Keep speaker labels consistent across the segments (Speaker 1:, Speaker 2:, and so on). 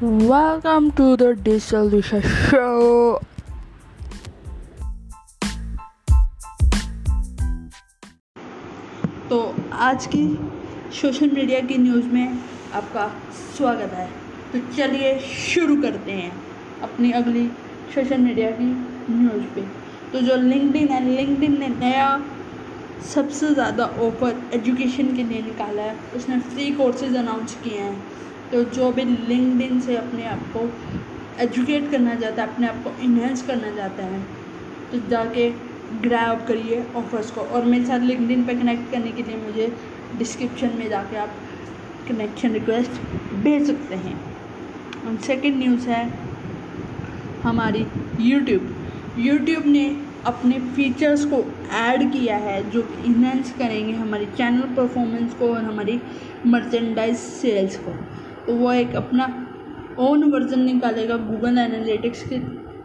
Speaker 1: Welcome to the Diesel Show. तो आज की सोशल मीडिया की न्यूज़ में आपका स्वागत है। तो चलिए शुरू करते हैं अपनी अगली सोशल मीडिया की न्यूज़ पे। तो जो लिंक्डइन है लिंक्डइन ने नया सबसे ज़्यादा ऑफ़र एजुकेशन के लिए निकाला है। उसने फ्री कोर्सेज अनाउंस किए हैं। तो जो भी लिंक्डइन से अपने आप को एजुकेट करना चाहता है, अपने आप को इन्हेंस करना चाहता है तो जाके ग्रैब करिए ऑफर्स को। और मेरे साथ लिंक्डइन पे कनेक्ट करने के लिए मुझे डिस्क्रिप्शन में जाके आप कनेक्शन रिक्वेस्ट भेज सकते हैं। और सेकंड न्यूज़ है हमारी यूट्यूब यूट्यूब ने अपने फीचर्स को ऐड किया है, जो इन्हेंस करेंगे हमारी चैनल परफॉर्मेंस को और हमारी मर्चेंडाइज सेल्स को। तो वो एक अपना ओन वर्जन निकालेगा गूगल एनालिटिक्स की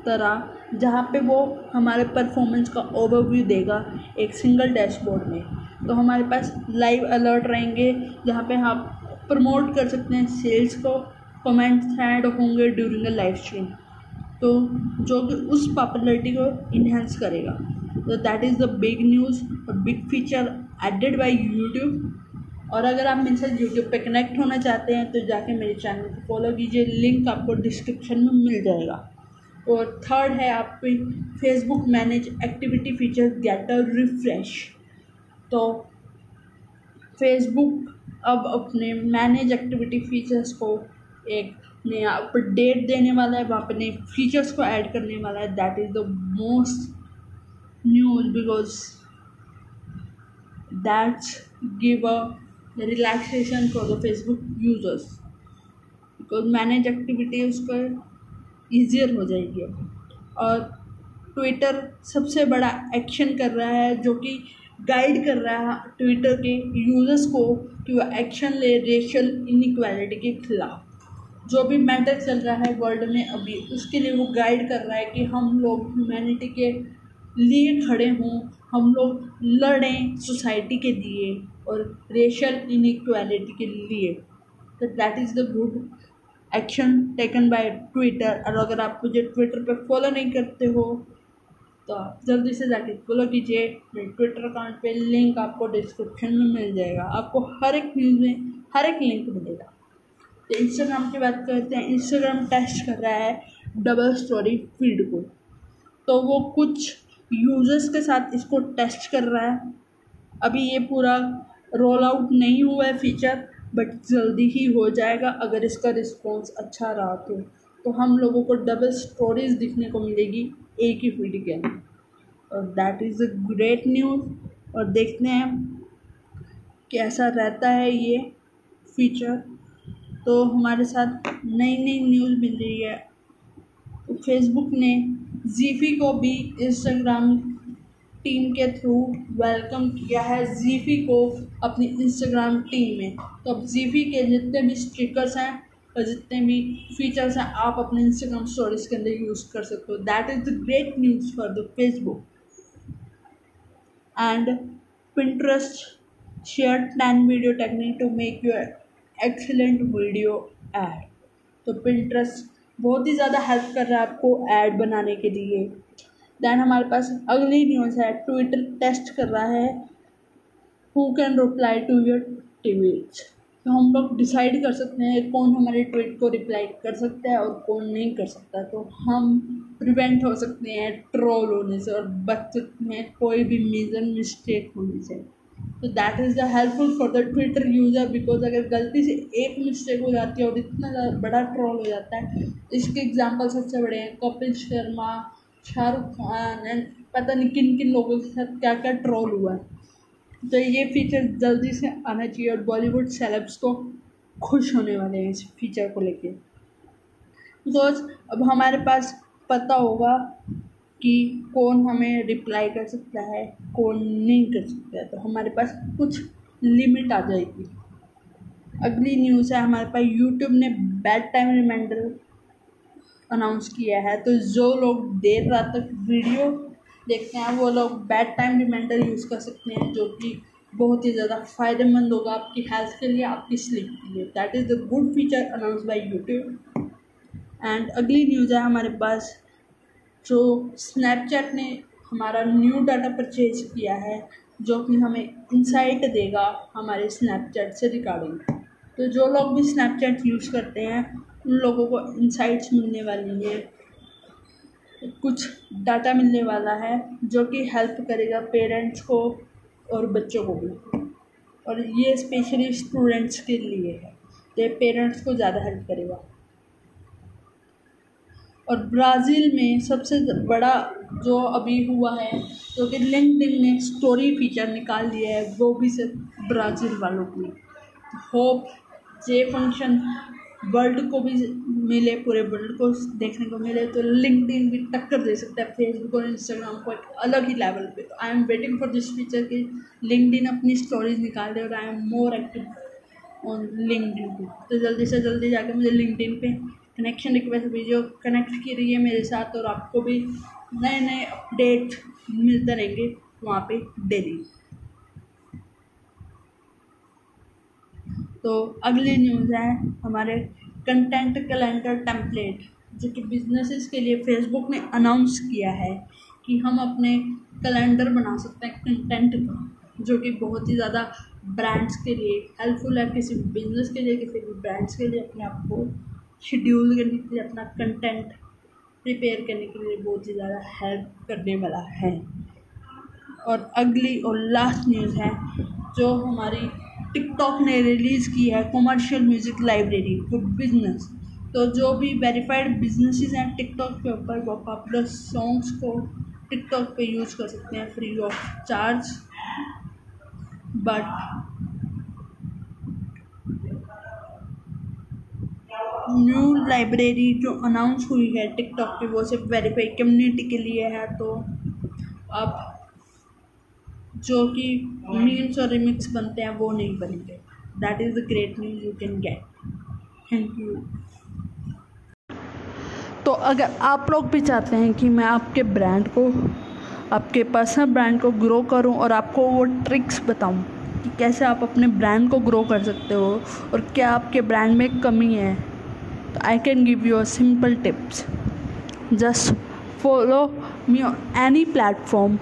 Speaker 1: तरह, जहाँ पे वो हमारे परफॉर्मेंस का ओवरव्यू देगा एक सिंगल डैशबोर्ड में। तो हमारे पास लाइव अलर्ट रहेंगे, जहाँ पे आप प्रमोट कर सकते हैं सेल्स को कमेंट्स ऐड होंगे ड्यूरिंग अ लाइव स्ट्रीम तो जो कि उस पॉपुलरिटी को इन्हेंस करेगा। तो that is the big news और big feature added by YouTube और अगर आप मेरे साथ यूट्यूब पे कनेक्ट होना चाहते हैं तो जाके मेरे चैनल को फॉलो कीजिए। लिंक आपको डिस्क्रिप्शन में मिल जाएगा। और थर्ड है आपकी Facebook manage activity feature get a refresh तो फेसबुक अब अपने मैनेज एक्टिविटी फीचर्स को एक नया अपडेट देने वाला है, वहाँ पर नए फीचर्स को ऐड करने वाला है। That is the most news because that's give a relaxation for the Facebook users because manage activity उस पर ईजियर हो जाएगी और ट्विटर सबसे बड़ा एक्शन कर रहा है, जो कि गाइड कर रहा है ट्विटर के यूज़र्स को कि वह एक्शन ले रेशियल इनक्वालिटी के खिलाफ। जो भी मैटर चल रहा है वर्ल्ड में अभी, उसके लिए वो गाइड कर रहा है कि हम लोग ह्यूमैनिटी के लिए खड़े हों, हम लोग लड़ें सोसाइटी के लिए। और रेशल इनक्वालिटी के लिए। तो that is the good action taken by Twitter और अगर आप मुझे ट्विटर पे फॉलो नहीं करते हो तो आप जल्दी से जाके फॉलो कीजिए। मेरे ट्विटर अकाउंट पे लिंक आपको डिस्क्रिप्शन में मिल जाएगा। आपको हर एक न्यूज़ में, हर एक लिंक मिलेगा। तो इंस्टाग्राम की बात करते हैं। इंस्टाग्राम टेस्ट कर रहा है डबल स्टोरी फ़ीड को। तो वो कुछ यूज़र्स के साथ इसको टेस्ट कर रहा है। अभी ये पूरा रोल आउट नहीं हुआ है फीचर बट जल्दी ही हो जाएगा अगर इसका रिस्पॉन्स अच्छा रहा तो। तो हम लोगों को डबल स्टोरीज दिखने को मिलेगी, एक ही फ़ीड के और that is a great news और देखते हैं कैसा रहता है ये फीचर तो हमारे साथ नई नई न्यूज़ मिल रही है। तो फेसबुक ने जीफी को भी इंस्टाग्राम टीम के थ्रू वेलकम किया है जीफी को अपनी इंस्टाग्राम टीम में। तो अब जीफी के जितने भी स्टिकर्स हैं और जितने भी फीचर्स हैं, आप अपने इंस्टाग्राम स्टोरीज के अंदर यूज़ कर सकते हो। That is the great news for the Facebook and Pinterest share ten video technique to make your excellent video ad तो पिंट्रस्ट बहुत ही ज़्यादा हेल्प कर रहा है आपको ऐड बनाने के लिए। दैन हमारे पास अगली न्यूज़ है ट्विटर टेस्ट कर रहा है। Who can reply to your tweets तो हम लोग डिसाइड कर सकते हैं कौन हमारे ट्वीट को रिप्लाई कर सकता है और कौन नहीं कर सकता। तो हम प्रिवेंट हो सकते हैं ट्रोल होने से और बच सकते हैं, कोई भी मेजर मिस्टेक होने से। तो that is the helpful for the Twitter user because अगर गलती से एक मिस्टेक हो जाती है और इतना बड़ा ट्रोल हो जाता है, इसके एग्ज़ाम्पल सबसे बड़े हैं कपिल शर्मा शाहरुख खान एंड पता नहीं किन किन लोगों के साथ क्या क्या ट्रोल हुआ है। तो ये फीचर जल्दी से आना चाहिए और बॉलीवुड सेलेब्स को खुश होने वाले हैं इस फीचर को लेके। बिकॉज़ अब हमारे पास पता होगा कि कौन हमें रिप्लाई कर सकता है, कौन नहीं कर सकता है। तो हमारे पास कुछ लिमिट आ जाएगी। अगली न्यूज़ है हमारे पास यूट्यूब ने बैड टाइम रिमाइंडर अनाउंस किया है तो जो लोग देर रात तक वीडियो देखते हैं, वो लोग बैड टाइम रिमाइंडर यूज़ कर सकते हैं, जो कि बहुत ही ज़्यादा फ़ायदेमंद होगा आपकी हेल्थ के लिए, आपकी स्लीप के लिए। That is the good feature announce by YouTube and अगली न्यूज़ है हमारे पास, जो स्नैपचैट ने हमारा न्यू डाटा परचेज किया है, जो कि हमें इंसाइट देगा हमारे स्नैपचैट से रिगार्डिंग तो जो लोग भी स्नैपचैट यूज़ करते हैं लोगों को इंसाइट्स मिलने वाली है। कुछ डाटा मिलने वाला है, जो कि हेल्प करेगा पेरेंट्स को और बच्चों को भी। और ये स्पेशली स्टूडेंट्स के लिए है। ये पेरेंट्स को ज़्यादा हेल्प करेगा। और ब्राज़ील में सबसे बड़ा जो अभी हुआ है, जो कि लिंक्डइन ने स्टोरी फीचर निकाल दिया है, वो भी सिर्फ़ ब्राज़ील वालों के। लिए होप ये फ़ंक्शन वर्ल्ड को भी मिले, पूरे वर्ल्ड को देखने को मिले तो लिंक्डइन भी टक्कर दे सकता है फेसबुक और इंस्टाग्राम को एक अलग ही लेवल पे। तो I am waiting for this feature कि लिंक्डइन अपनी स्टोरीज निकाल दे और I am more active on LinkedIn तो जल्दी से जल्दी जाके मुझे लिंक्डइन पे कनेक्शन रिक्वेस्ट भेजो कनेक्ट की रही है मेरे साथ और आपको भी नए नए अपडेट मिलते रहेंगे वहाँ पे डेली तो अगली न्यूज़ है हमारे कंटेंट कैलेंडर टेम्पलेट जो कि बिजनेसेस के लिए फेसबुक ने अनाउंस किया है कि हम अपने कैलेंडर बना सकते हैं कंटेंट का, जो कि बहुत ही ज़्यादा ब्रांड्स के लिए हेल्पफुल है। किसी बिज़नेस के लिए, किसी भी ब्रांड्स के लिए अपने आप को शेड्यूल करने के लिए, अपना कंटेंट प्रिपेयर करने के लिए बहुत ही ज़्यादा हेल्प करने वाला है। और अगली और लास्ट न्यूज़ है, जो हमारी टिकटॉक ने रिलीज़ की है commercial music library for business. तो जो भी वेरीफाइड बिजनेसेस हैं टिकटॉक के ऊपर, वो पॉपुलर सॉन्ग्स को टिकटॉक पे यूज़ कर सकते हैं, free of charge. But new library जो अनाउंस हुई है टिकटॉक की वो सिर्फ़ वेरीफाई कम्युनिटी के लिए है तो अब जो कि मीम्स और रिमिक्स बनते हैं, वो नहीं बनेंगे that is the great news you can get thank you तो अगर आप लोग भी चाहते हैं कि मैं आपके ब्रांड को, आपके पर्सनल ब्रांड को ग्रो करूँ और आपको वो ट्रिक्स बताऊँ कि कैसे आप अपने ब्रांड को ग्रो कर सकते हो और क्या आपके ब्रांड में कमी है I can give you a simple tips. Just follow me on any platform.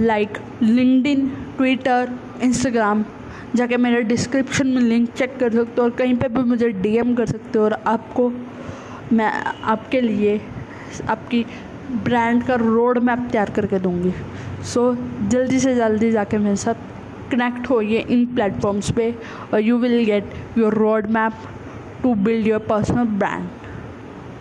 Speaker 1: Like LinkedIn, Twitter Instagram जाके मेरे डिस्क्रिप्शन में लिंक चेक कर सकते हो और कहीं पे भी मुझे डीएम कर सकते हो और आपको मैं आपके लिए आपकी ब्रांड का रोड मैप तैयार करके दूँगी। सो so, जल्दी से जल्दी जाके मेरे साथ कनेक्ट होइए इन प्लेटफॉर्म्स पे और you will get your road map to build your personal brand